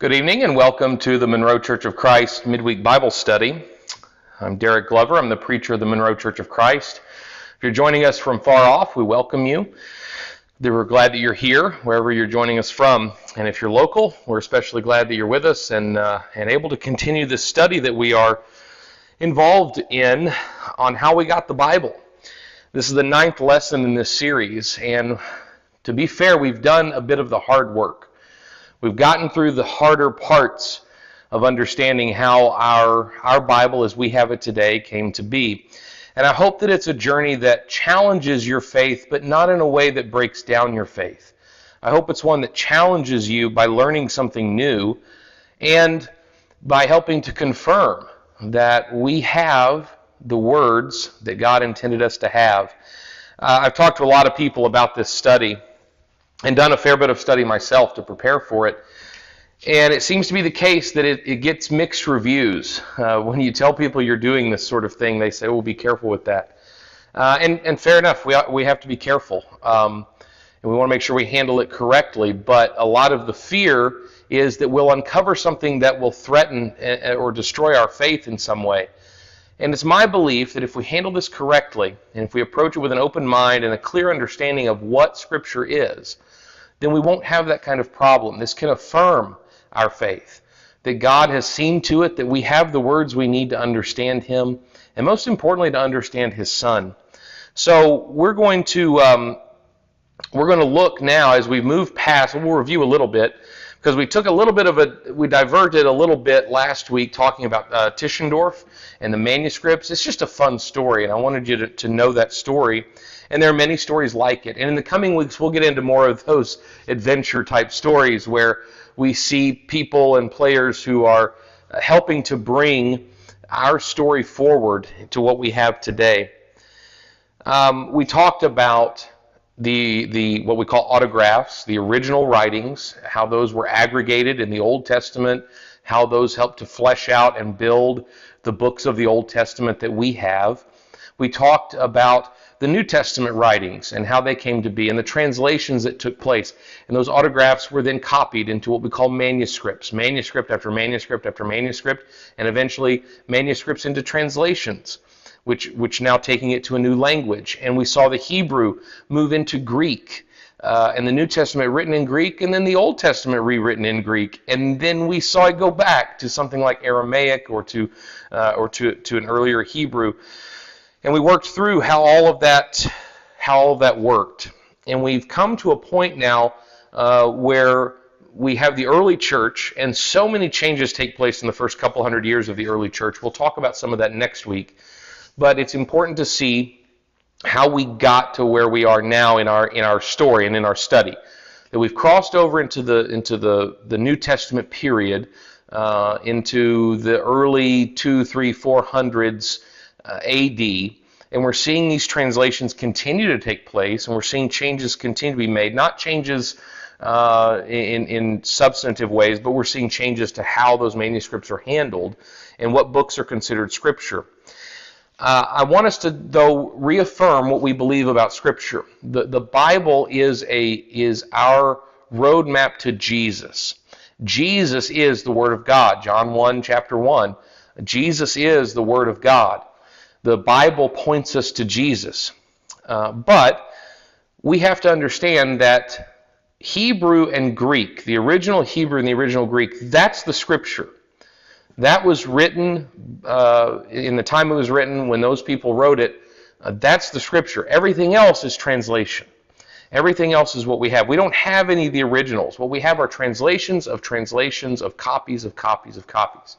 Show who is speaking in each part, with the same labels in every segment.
Speaker 1: Good evening and welcome to the Monroe Church of Christ Midweek Bible Study. I'm Derek Glover. I'm the preacher of the Monroe Church of Christ. If you're joining us from far off, we welcome you. We're glad that you're here, wherever you're joining us from. And if you're local, we're especially glad that you're with us and, uh, and able to continue this study that we are involved in on how we got the Bible. This is the ninth lesson in this series, and to be fair, we've done a bit of the hard work. We've gotten through the harder parts of understanding how our, our Bible as we have it today came to be. And I hope that it's a journey that challenges your faith, but not in a way that breaks down your faith. I hope it's one that challenges you by learning something new and by helping to confirm that we have the words that God intended us to have. Uh, I've talked to a lot of people about this study, and done a fair bit of study myself to prepare for it. And it seems to be the case that it, it gets mixed reviews. Uh, when you tell people you're doing this sort of thing, they say, well, be careful with that. Uh, and, and fair enough, we, we have to be careful. Um, and we want to make sure we handle it correctly. But a lot of the fear is that we'll uncover something that will threaten uh, or destroy our faith in some way. And it's my belief that if we handle this correctly, and if we approach it with an open mind and a clear understanding of what Scripture is, then we won't have that kind of problem. This can affirm our faith. That God has seen to it that we have the words we need to understand Him, and most importantly, to understand His Son. So we're going to um, we're going to look now as we move past. We'll review a little bit because we took a little bit of a we diverted a little bit last week talking about uh, Tischendorf and the manuscripts. It's just a fun story, and I wanted you to, to know that story. And there are many stories like it. And in the coming weeks, we'll get into more of those adventure type stories where we see people and players who are helping to bring our story forward to what we have today. Um, we talked about the the what we call autographs, the original writings, how those were aggregated in the Old Testament, how those helped to flesh out and build the books of the Old Testament that we have. We talked about the New Testament writings and how they came to be and the translations that took place. And those autographs were then copied into what we call manuscripts, manuscript after manuscript after manuscript, and eventually manuscripts into translations. Which, which now taking it to a new language. And we saw the Hebrew move into Greek, uh, and the New Testament written in Greek, and then the Old Testament rewritten in Greek, and then we saw it go back to something like Aramaic or to uh, or to to an earlier Hebrew. And we worked through how all of that, how all of that worked. And we've come to a point now uh, where we have the early church, and so many changes take place in the first couple hundred years of the early church. We'll talk about some of that next week. But it's important to see how we got to where we are now in our in our story and in our study. That we've crossed over into the into the, the New Testament period, uh, into the early two, three, four hundreds AD, and we're seeing these translations continue to take place, and we're seeing changes continue to be made. Not changes uh, in, in substantive ways, but we're seeing changes to how those manuscripts are handled and what books are considered scripture. Uh, I want us to, though, reaffirm what we believe about Scripture. The, the Bible is, a, is our roadmap to Jesus. Jesus is the Word of God. John 1, chapter 1. Jesus is the Word of God the Bible points us to Jesus. Uh, but we have to understand that Hebrew and Greek, the original Hebrew and the original Greek, that's the scripture. That was written uh, in the time it was written, when those people wrote it. Uh, that's the scripture. Everything else is translation. Everything else is what we have. We don't have any of the originals. What we have are translations of translations of copies of copies of copies.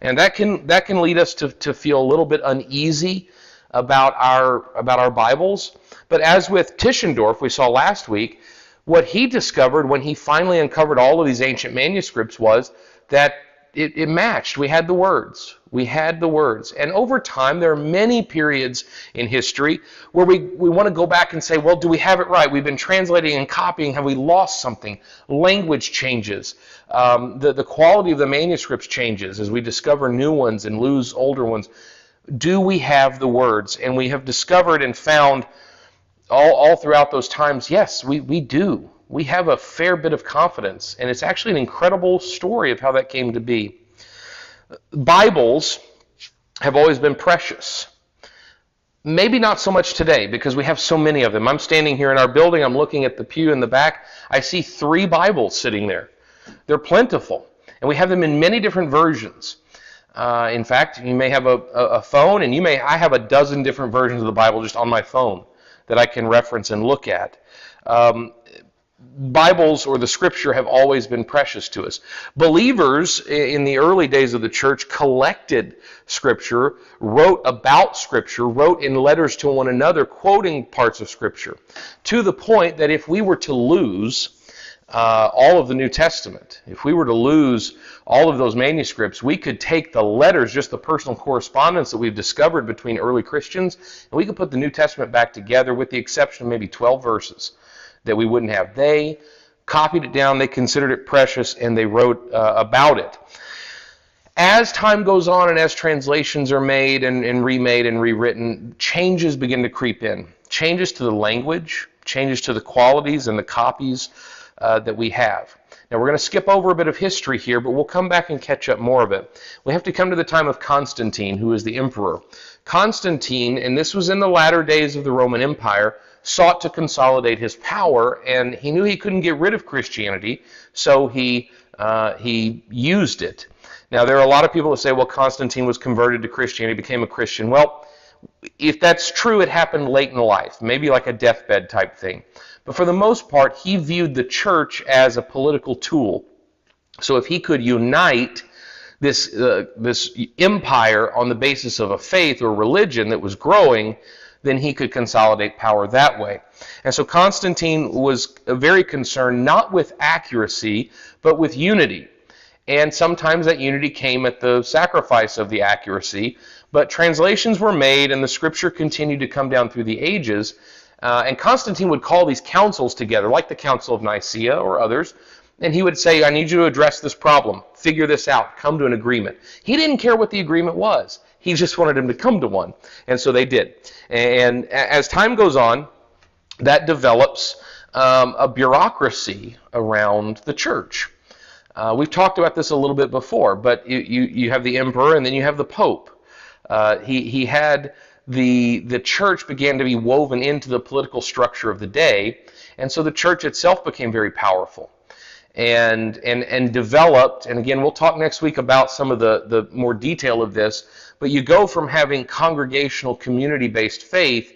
Speaker 1: And that can, that can lead us to, to feel a little bit uneasy about our, about our Bibles. But as with Tischendorf, we saw last week, what he discovered when he finally uncovered all of these ancient manuscripts was that it, it, matched. We had the words. We had the words. And over time, there are many periods in history where we, we want to go back and say, well, do we have it right? We've been translating and copying. Have we lost something? Language changes. Um, the, the quality of the manuscripts changes as we discover new ones and lose older ones. Do we have the words? And we have discovered and found all, all throughout those times, yes, we, we do. We have a fair bit of confidence, and it's actually an incredible story of how that came to be. Bibles have always been precious. Maybe not so much today because we have so many of them. I'm standing here in our building, I'm looking at the pew in the back. I see three Bibles sitting there. They're plentiful, and we have them in many different versions. Uh, in fact, you may have a, a, phone, and you may I have a dozen different versions of the Bible just on my phone that I can reference and look at. Um, Bibles or the Scripture have always been precious to us. Believers in the early days of the church collected Scripture, wrote about Scripture, wrote in letters to one another, quoting parts of Scripture, to the point that if we were to lose uh, all of the New Testament, if we were to lose all of those manuscripts, we could take the letters, just the personal correspondence that we've discovered between early Christians, and we could put the New Testament back together with the exception of maybe 12 verses that we wouldn't have. They copied it down, they considered it precious, and they wrote uh, about it. As time goes on and as translations are made and, and remade and rewritten, changes begin to creep in. Changes to the language, changes to the qualities and the copies uh, that we have. Now, we're going to skip over a bit of history here, but we'll come back and catch up more of it. We have to come to the time of Constantine, who is the emperor. Constantine, and this was in the latter days of the Roman Empire, sought to consolidate his power, and he knew he couldn't get rid of Christianity, so he, uh, he used it. Now, there are a lot of people who say, well, Constantine was converted to Christianity, became a Christian. Well, if that's true, it happened late in life, maybe like a deathbed type thing. But for the most part, he viewed the church as a political tool. So if he could unite this, uh, this empire on the basis of a faith or religion that was growing, then he could consolidate power that way. And so Constantine was very concerned not with accuracy, but with unity. And sometimes that unity came at the sacrifice of the accuracy. But translations were made, and the scripture continued to come down through the ages. Uh, and Constantine would call these councils together, like the Council of Nicaea or others, and he would say, I need you to address this problem, figure this out, come to an agreement. He didn't care what the agreement was. He just wanted him to come to one. And so they did. And as time goes on, that develops um, a bureaucracy around the church. Uh, we've talked about this a little bit before, but you, you, you have the emperor and then you have the pope. Uh, he, he had the, the church began to be woven into the political structure of the day, and so the church itself became very powerful and, and, and developed. And again, we'll talk next week about some of the, the more detail of this, but you go from having congregational community based faith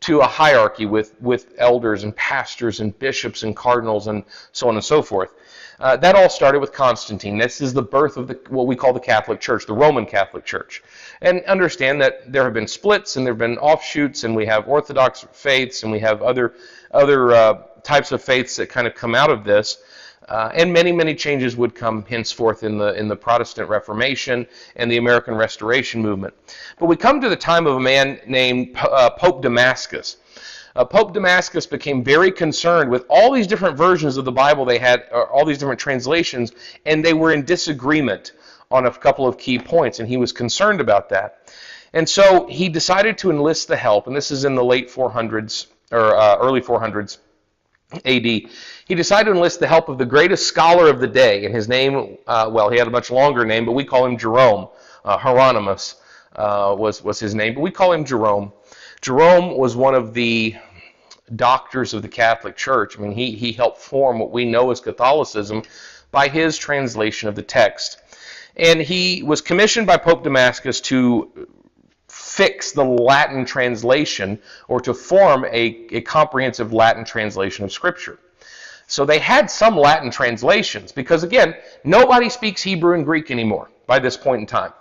Speaker 1: to a hierarchy with, with elders and pastors and bishops and cardinals and so on and so forth. Uh, that all started with Constantine. This is the birth of the, what we call the Catholic Church, the Roman Catholic Church. And understand that there have been splits and there have been offshoots, and we have Orthodox faiths and we have other, other uh, types of faiths that kind of come out of this. Uh, and many, many changes would come henceforth in the in the Protestant Reformation and the American Restoration movement. But we come to the time of a man named uh, Pope Damasus uh, Pope Damasus became very concerned with all these different versions of the Bible they had, all these different translations, and they were in disagreement on a couple of key points, and he was concerned about that. And so he decided to enlist the help, and this is in the late 400s or uh, early 400s AD. He decided to enlist the help of the greatest scholar of the day, and his name, uh, well, he had a much longer name, but we call him Jerome. Uh, Hieronymus uh, was was his name, but we call him Jerome. Jerome was one of the doctors of the Catholic Church. I mean, he, he helped form what we know as Catholicism by his translation of the text. And he was commissioned by Pope Damasus to fix the Latin translation or to form a, a comprehensive Latin translation of Scripture. So they had some Latin translations because, again, nobody speaks Hebrew and Greek anymore by this point in time.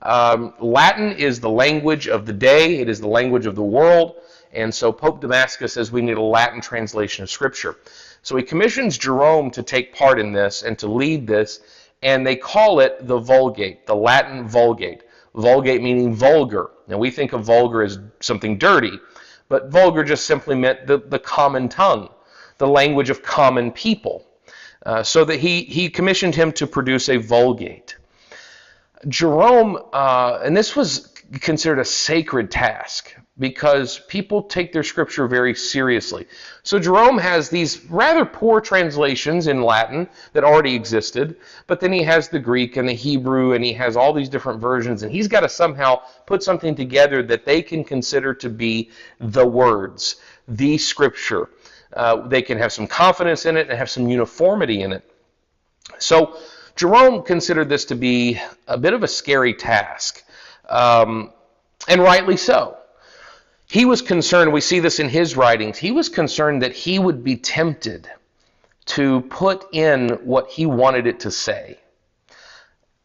Speaker 1: Um, Latin is the language of the day, it is the language of the world, and so Pope Damasus says we need a Latin translation of Scripture. So he commissions Jerome to take part in this and to lead this, and they call it the Vulgate, the Latin Vulgate. Vulgate meaning vulgar. Now we think of vulgar as something dirty, but vulgar just simply meant the, the common tongue, the language of common people. Uh, so that he, he commissioned him to produce a Vulgate. Jerome, uh, and this was considered a sacred task because people take their scripture very seriously. So Jerome has these rather poor translations in Latin that already existed, but then he has the Greek and the Hebrew and he has all these different versions and he's got to somehow put something together that they can consider to be the words, the scripture. Uh, they can have some confidence in it and have some uniformity in it. So Jerome considered this to be a bit of a scary task, um, and rightly so. He was concerned, we see this in his writings, he was concerned that he would be tempted to put in what he wanted it to say.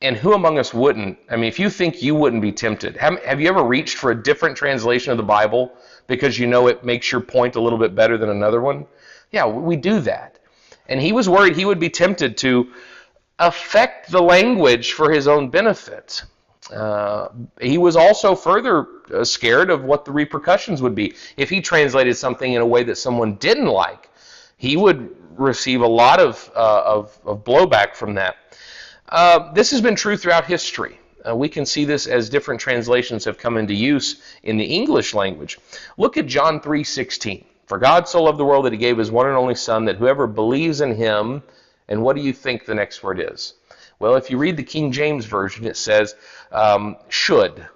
Speaker 1: And who among us wouldn't? I mean, if you think you wouldn't be tempted, have, have you ever reached for a different translation of the Bible because you know it makes your point a little bit better than another one? Yeah, we do that. And he was worried he would be tempted to affect the language for his own benefit. Uh, he was also further uh, scared of what the repercussions would be. If he translated something in a way that someone didn't like, he would receive a lot of, uh, of, of, blowback from that. Uh, this has been true throughout history. Uh, we can see this as different translations have come into use in the English language. Look at John 3:16. For God so loved the world that he gave his one and only Son, that whoever believes in him, and what do you think the next word is? Well, if you read the King James Version, it says, um, should.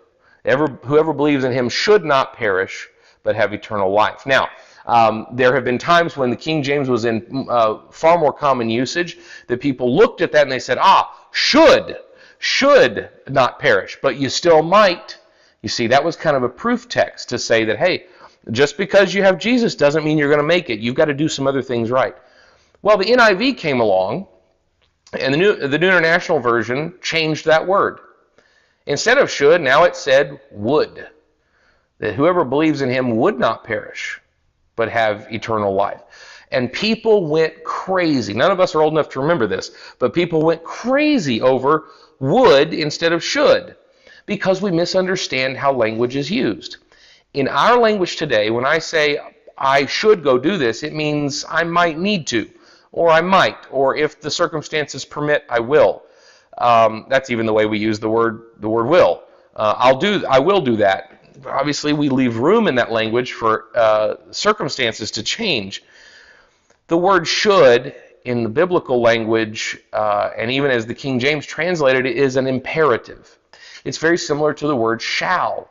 Speaker 1: Ever, whoever believes in him should not perish, but have eternal life. Now, um, there have been times when the King James was in uh, far more common usage that people looked at that and they said, ah, should, should not perish, but you still might. You see, that was kind of a proof text to say that, hey, just because you have Jesus doesn't mean you're going to make it. You've got to do some other things right. Well, the NIV came along, and the New, the New International Version changed that word. Instead of should, now it said would. That whoever believes in him would not perish, but have eternal life. And people went crazy. None of us are old enough to remember this, but people went crazy over would instead of should because we misunderstand how language is used. In our language today, when I say I should go do this, it means I might need to, or I might, or if the circumstances permit, I will. Um, that's even the way we use the word the word will. Uh, I'll do I will do that. Obviously, we leave room in that language for uh, circumstances to change. The word should in the biblical language, uh, and even as the King James translated it, is an imperative. It's very similar to the word shall.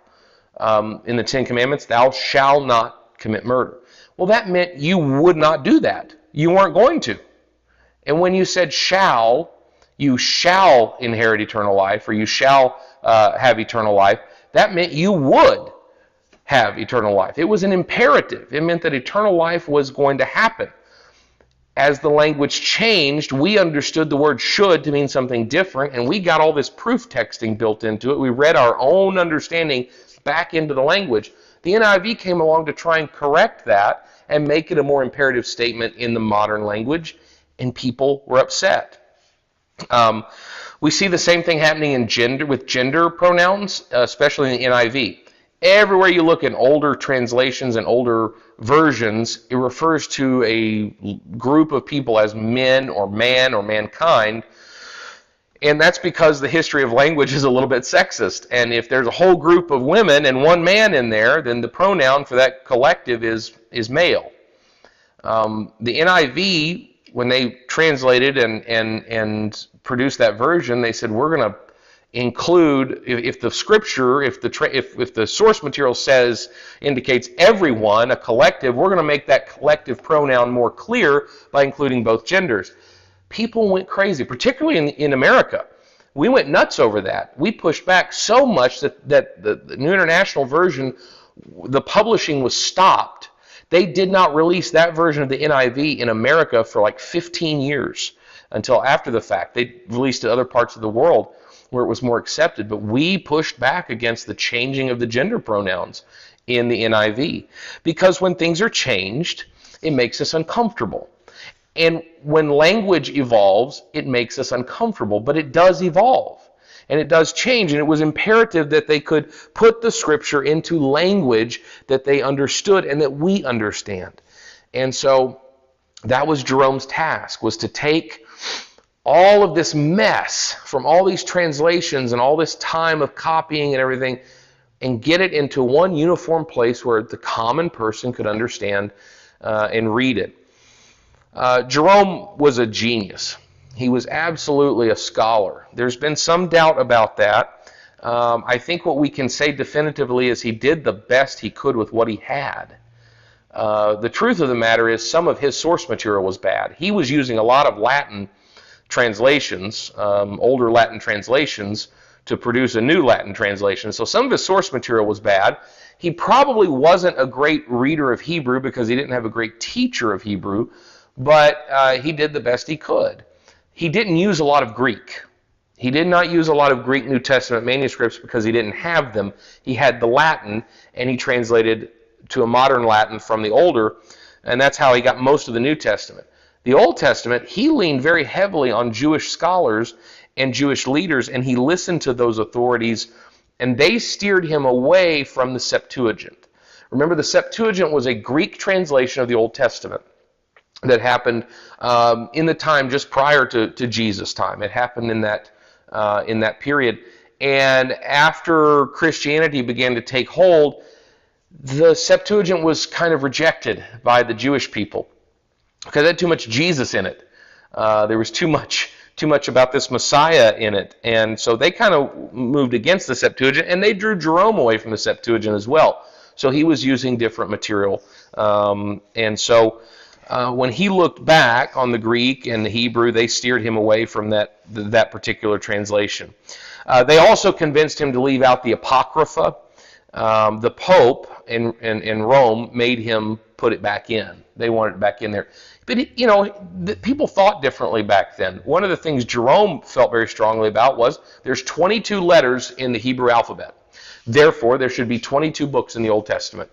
Speaker 1: Um, in the Ten Commandments, thou shalt not commit murder. Well, that meant you would not do that. You weren't going to. And when you said shall, you shall inherit eternal life or you shall uh, have eternal life, that meant you would have eternal life. It was an imperative. It meant that eternal life was going to happen. As the language changed, we understood the word should to mean something different, and we got all this proof texting built into it. We read our own understanding back into the language. The NIV came along to try and correct that and make it a more imperative statement in the modern language, and people were upset. Um, we see the same thing happening in gender with gender pronouns, especially in the NIV. Everywhere you look in older translations and older versions, it refers to a group of people as men or man or mankind. And that's because the history of language is a little bit sexist. And if there's a whole group of women and one man in there, then the pronoun for that collective is, is male. Um, the NIV when they translated and and and produced that version, they said we're going to include if, if, the scripture, if the tra- if if the source material says indicates everyone, a collective, we're going to make that collective pronoun more clear by including both genders. People went crazy, particularly in in America. We went nuts over that. We pushed back so much that that the, the New International Version, the publishing was stopped they did not release that version of the NIV in America for like 15 years until after the fact. They released it other parts of the world where it was more accepted, but we pushed back against the changing of the gender pronouns in the NIV because when things are changed, it makes us uncomfortable. And when language evolves, it makes us uncomfortable, but it does evolve and it does change. And it was imperative that they could put the scripture into language that they understood and that we understand. And so that was Jerome's task, was to take all of this mess from all these translations and all this time of copying and everything, and get it into one uniform place where the common person could understand uh, and read it. Uh, Jerome was a genius. He was absolutely a scholar. There's been some doubt about that. Um, I think what we can say definitively is he did the best he could with what he had. Uh, the truth of the matter is, some of his source material was bad. He was using a lot of Latin translations, um, older Latin translations, to produce a new Latin translation. So some of his source material was bad. He probably wasn't a great reader of Hebrew because he didn't have a great teacher of Hebrew, but uh, he did the best he could. He didn't use a lot of Greek. He did not use a lot of Greek New Testament manuscripts because he didn't have them. He had the Latin, and he translated to a modern Latin from the older, and that's how he got most of the New Testament. The Old Testament, he leaned very heavily on Jewish scholars and Jewish leaders, and he listened to those authorities, and they steered him away from the Septuagint. Remember, the Septuagint was a Greek translation of the Old Testament that happened um, in the time just prior to, to Jesus' time. It happened in that uh, in that period, and after Christianity began to take hold, the Septuagint was kind of rejected by the Jewish people because it had too much Jesus in it. Uh, there was too much too much about this Messiah in it, and so they kind of moved against the Septuagint, and they drew Jerome away from the Septuagint as well. So he was using different material, um, and so. Uh, when he looked back on the Greek and the Hebrew, they steered him away from that that particular translation. Uh, they also convinced him to leave out the Apocrypha. Um, the Pope in, in, in Rome made him put it back in. They wanted it back in there. But, you know, the, people thought differently back then. One of the things Jerome felt very strongly about was there's 22 letters in the Hebrew alphabet. Therefore, there should be 22 books in the Old Testament.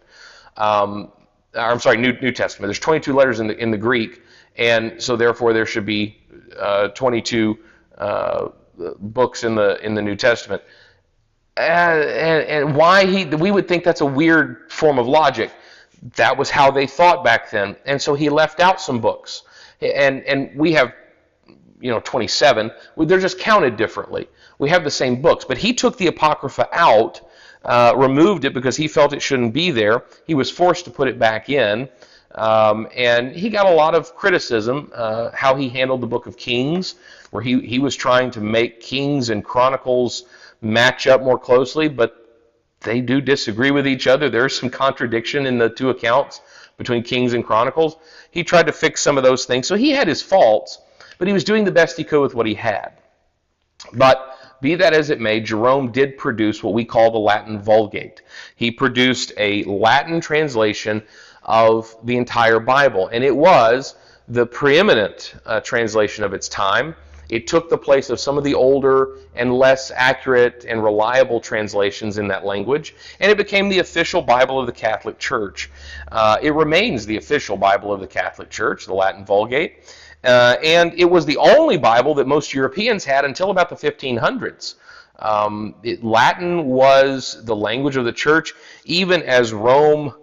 Speaker 1: Um, I'm sorry, New, New Testament. There's 22 letters in the, in the Greek, and so therefore there should be uh, 22 uh, books in the in the New Testament. And, and, and why he we would think that's a weird form of logic that was how they thought back then. And so he left out some books. And, and we have, you know, 27. They're just counted differently. We have the same books. But he took the Apocrypha out, uh, removed it because he felt it shouldn't be there. He was forced to put it back in. Um, and he got a lot of criticism uh, how he handled the book of Kings, where he, he was trying to make Kings and Chronicles match up more closely, but they do disagree with each other. There's some contradiction in the two accounts between Kings and Chronicles. He tried to fix some of those things. So he had his faults, but he was doing the best he could with what he had. But be that as it may, Jerome did produce what we call the Latin Vulgate. He produced a Latin translation of the entire Bible, and it was the preeminent uh, translation of its time. It took the place of some of the older and less accurate and reliable translations in that language, and it became the official Bible of the Catholic Church. Uh, it remains the official Bible of the Catholic Church, the Latin Vulgate, uh, and it was the only Bible that most Europeans had until about the 1500s. Um, it, Latin was the language of the church, even as Rome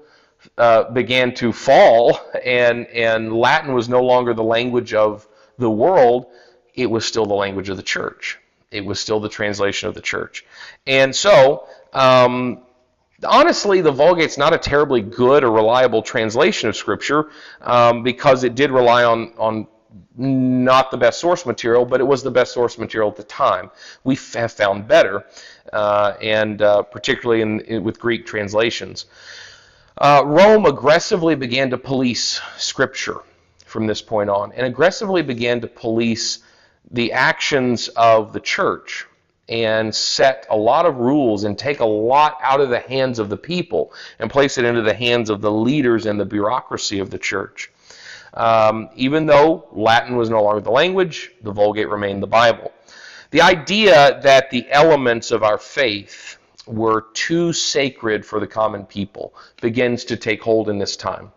Speaker 1: uh, began to fall, and and Latin was no longer the language of the world it was still the language of the church. It was still the translation of the church. And so, um, honestly, the Vulgate's not a terribly good or reliable translation of Scripture um, because it did rely on, on not the best source material, but it was the best source material at the time. We have found better, uh, and uh, particularly in, in, with Greek translations. Uh, Rome aggressively began to police Scripture from this point on, and aggressively began to police the actions of the church and set a lot of rules and take a lot out of the hands of the people and place it into the hands of the leaders and the bureaucracy of the church. Um, even though Latin was no longer the language, the Vulgate remained the Bible. The idea that the elements of our faith were too sacred for the common people begins to take hold in this time.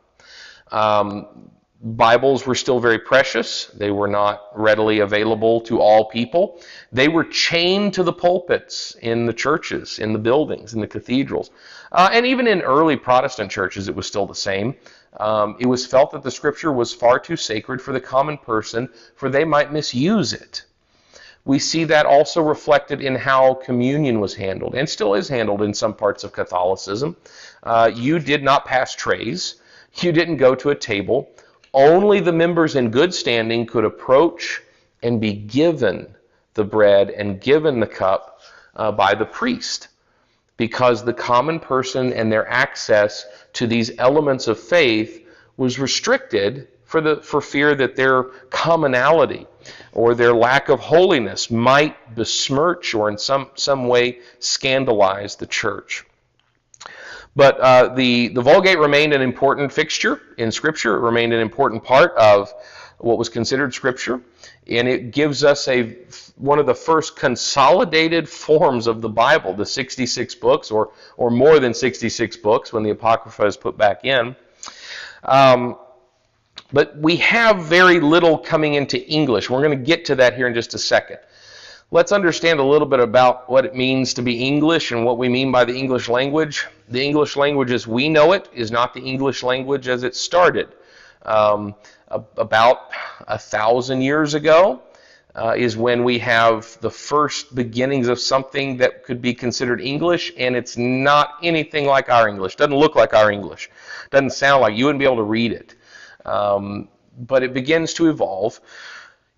Speaker 1: Um, Bibles were still very precious. They were not readily available to all people. They were chained to the pulpits in the churches, in the buildings, in the cathedrals. Uh, and even in early Protestant churches, it was still the same. Um, it was felt that the scripture was far too sacred for the common person, for they might misuse it. We see that also reflected in how communion was handled, and still is handled in some parts of Catholicism. Uh, you did not pass trays, you didn't go to a table. Only the members in good standing could approach and be given the bread and given the cup uh, by the priest because the common person and their access to these elements of faith was restricted for, the, for fear that their commonality or their lack of holiness might besmirch or in some, some way scandalize the church. But uh, the, the Vulgate remained an important fixture in Scripture. It remained an important part of what was considered Scripture. And it gives us a, one of the first consolidated forms of the Bible, the 66 books, or, or more than 66 books when the Apocrypha is put back in. Um, but we have very little coming into English. We're going to get to that here in just a second. Let's understand a little bit about what it means to be English and what we mean by the English language. The English language as we know it is not the English language as it started. Um, about a thousand years ago uh, is when we have the first beginnings of something that could be considered English, and it's not anything like our English. Doesn't look like our English. Doesn't sound like you wouldn't be able to read it. Um, but it begins to evolve.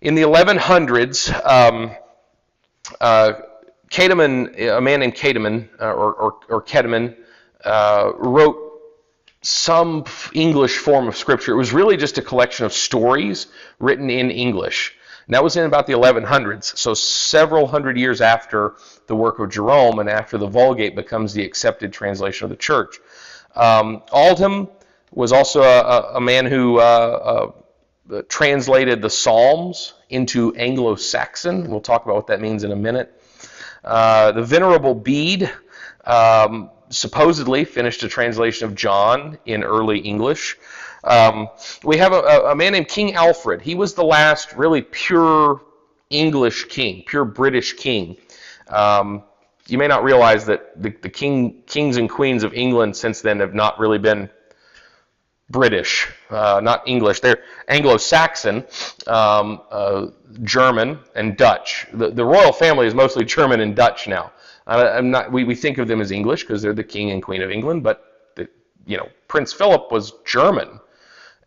Speaker 1: In the 1100s, um, uh, Caedmon, a man named Caedmon, uh, or, or, or uh, wrote some English form of scripture. It was really just a collection of stories written in English. And that was in about the 1100s, so several hundred years after the work of Jerome and after the Vulgate becomes the accepted translation of the church. Um, Aldhelm was also a, a man who uh, uh, translated the Psalms into Anglo Saxon. We'll talk about what that means in a minute. Uh, the Venerable Bede um, supposedly finished a translation of John in early English. Um, we have a, a, man named King Alfred. He was the last really pure English king, pure British king. Um, you may not realize that the, the king, kings and queens of England since then have not really been British, uh, not English. They're Anglo-Saxon, um, uh, German, and Dutch. The, the, royal family is mostly German and Dutch now. Uh, not, we, we think of them as English because they're the king and queen of England, but the, you know Prince Philip was German,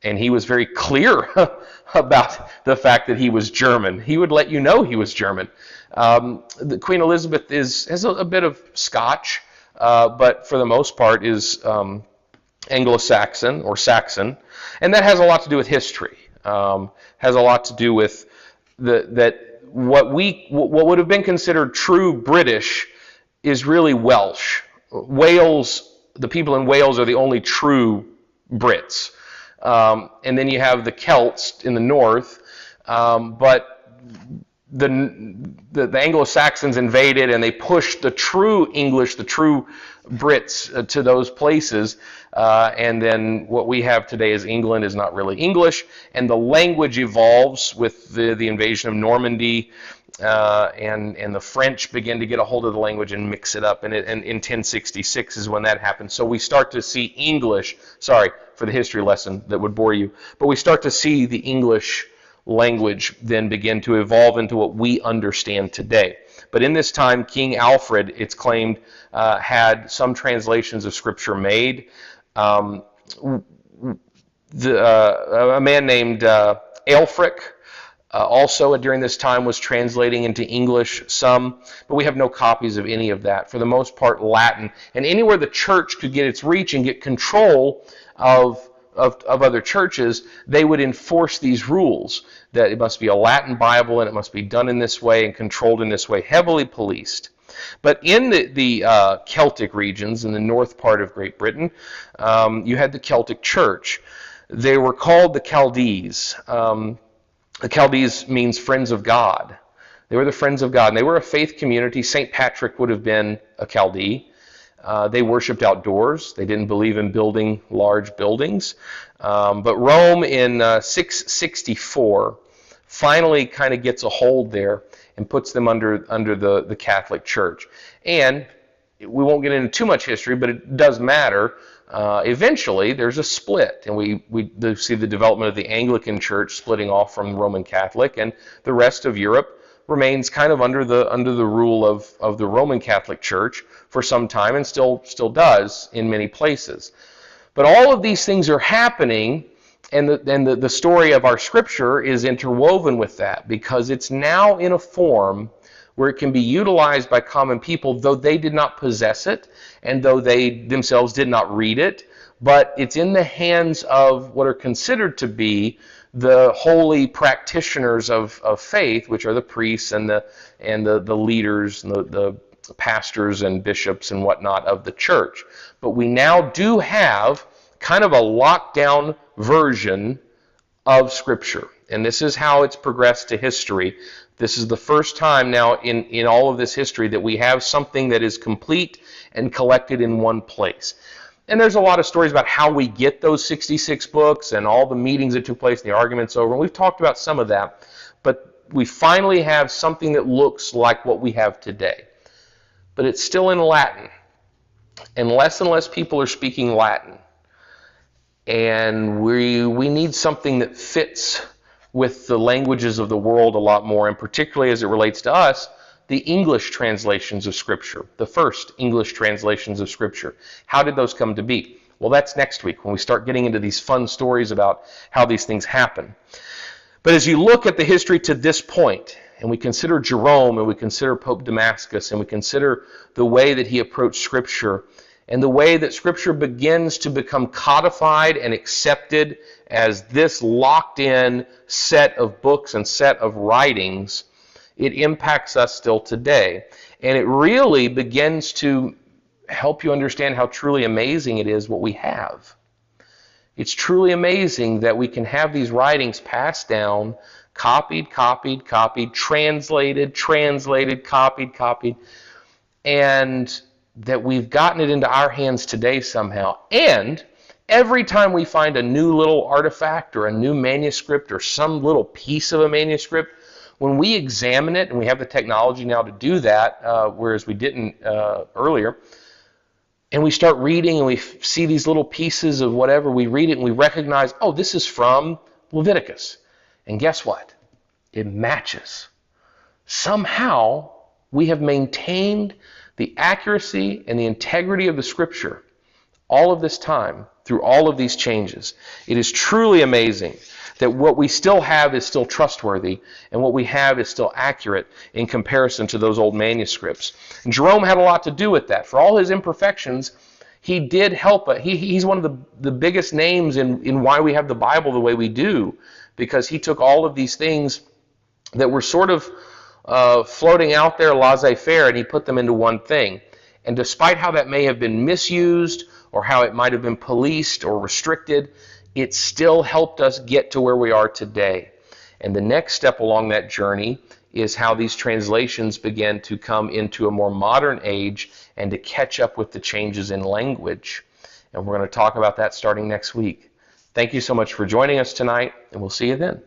Speaker 1: and he was very clear about the fact that he was German. He would let you know he was German. Um, the Queen Elizabeth is has a, a bit of Scotch, uh, but for the most part is um, Anglo-Saxon or Saxon, and that has a lot to do with history. Um, has a lot to do with the, that what we what would have been considered true British is really Welsh. Wales, the people in Wales are the only true Brits, um, and then you have the Celts in the north, um, but the, the, the Anglo-Saxons invaded and they pushed the true English, the true Brits uh, to those places. Uh, and then what we have today is England is not really English. And the language evolves with the, the invasion of Normandy. Uh, and, and the French begin to get a hold of the language and mix it up. And, it, and in 1066 is when that happens. So we start to see English, sorry for the history lesson that would bore you, but we start to see the English language then begin to evolve into what we understand today. But in this time, King Alfred, it's claimed, uh, had some translations of Scripture made. Um, the, uh, a man named uh, Aelfric uh, also during this time was translating into English some, but we have no copies of any of that. For the most part, Latin. And anywhere the church could get its reach and get control of of, of other churches, they would enforce these rules that it must be a Latin Bible and it must be done in this way and controlled in this way, heavily policed. But in the, the uh, Celtic regions, in the north part of Great Britain, um, you had the Celtic Church. They were called the Culdees. Um, the Culdees means friends of God. They were the friends of God, and they were a faith community. St. Patrick would have been a Culdee. Uh, they worshipped outdoors. They didn't believe in building large buildings. Um, but Rome in uh, 664 finally kind of gets a hold there and puts them under, under the, the Catholic Church. And we won't get into too much history, but it does matter. Uh, eventually, there's a split, and we, we see the development of the Anglican Church splitting off from Roman Catholic, and the rest of Europe remains kind of under the under the rule of, of the Roman Catholic Church for some time and still still does in many places. But all of these things are happening and the, and the, the story of our scripture is interwoven with that because it's now in a form where it can be utilized by common people, though they did not possess it and though they themselves did not read it, but it's in the hands of what are considered to be the holy practitioners of, of faith, which are the priests and the and the, the leaders and the, the pastors and bishops and whatnot of the church. But we now do have kind of a lockdown version of Scripture. And this is how it's progressed to history. This is the first time now in, in all of this history that we have something that is complete and collected in one place. And there's a lot of stories about how we get those 66 books and all the meetings that took place, and the arguments over. And we've talked about some of that. But we finally have something that looks like what we have today. But it's still in Latin. And less and less people are speaking Latin and we we need something that fits with the languages of the world a lot more, and particularly as it relates to us, the English translations of Scripture, the first English translations of Scripture. How did those come to be? Well, that's next week when we start getting into these fun stories about how these things happen. But as you look at the history to this point, and we consider Jerome, and we consider Pope Damasus, and we consider the way that he approached Scripture, and the way that Scripture begins to become codified and accepted as this locked in set of books and set of writings, it impacts us still today. And it really begins to help you understand how truly amazing it is what we have. It's truly amazing that we can have these writings passed down, copied, copied, copied, translated, translated, copied, copied, and that we've gotten it into our hands today somehow. And every time we find a new little artifact or a new manuscript or some little piece of a manuscript, when we examine it, and we have the technology now to do that, uh, whereas we didn't uh, earlier, and we start reading and we f- see these little pieces of whatever, we read it and we recognize, oh, this is from Leviticus. And guess what? It matches. Somehow we have maintained the accuracy and the integrity of the Scripture all of this time through all of these changes. It is truly amazing that what we still have is still trustworthy and what we have is still accurate in comparison to those old manuscripts. And Jerome had a lot to do with that. For all his imperfections, he did help. He, he's one of the, the biggest names in, in why we have the Bible the way we do because he took all of these things that were sort of uh, floating out there laissez faire, and he put them into one thing. And despite how that may have been misused or how it might have been policed or restricted, it still helped us get to where we are today. And the next step along that journey is how these translations began to come into a more modern age and to catch up with the changes in language. And we're going to talk about that starting next week. Thank you so much for joining us tonight, and we'll see you then.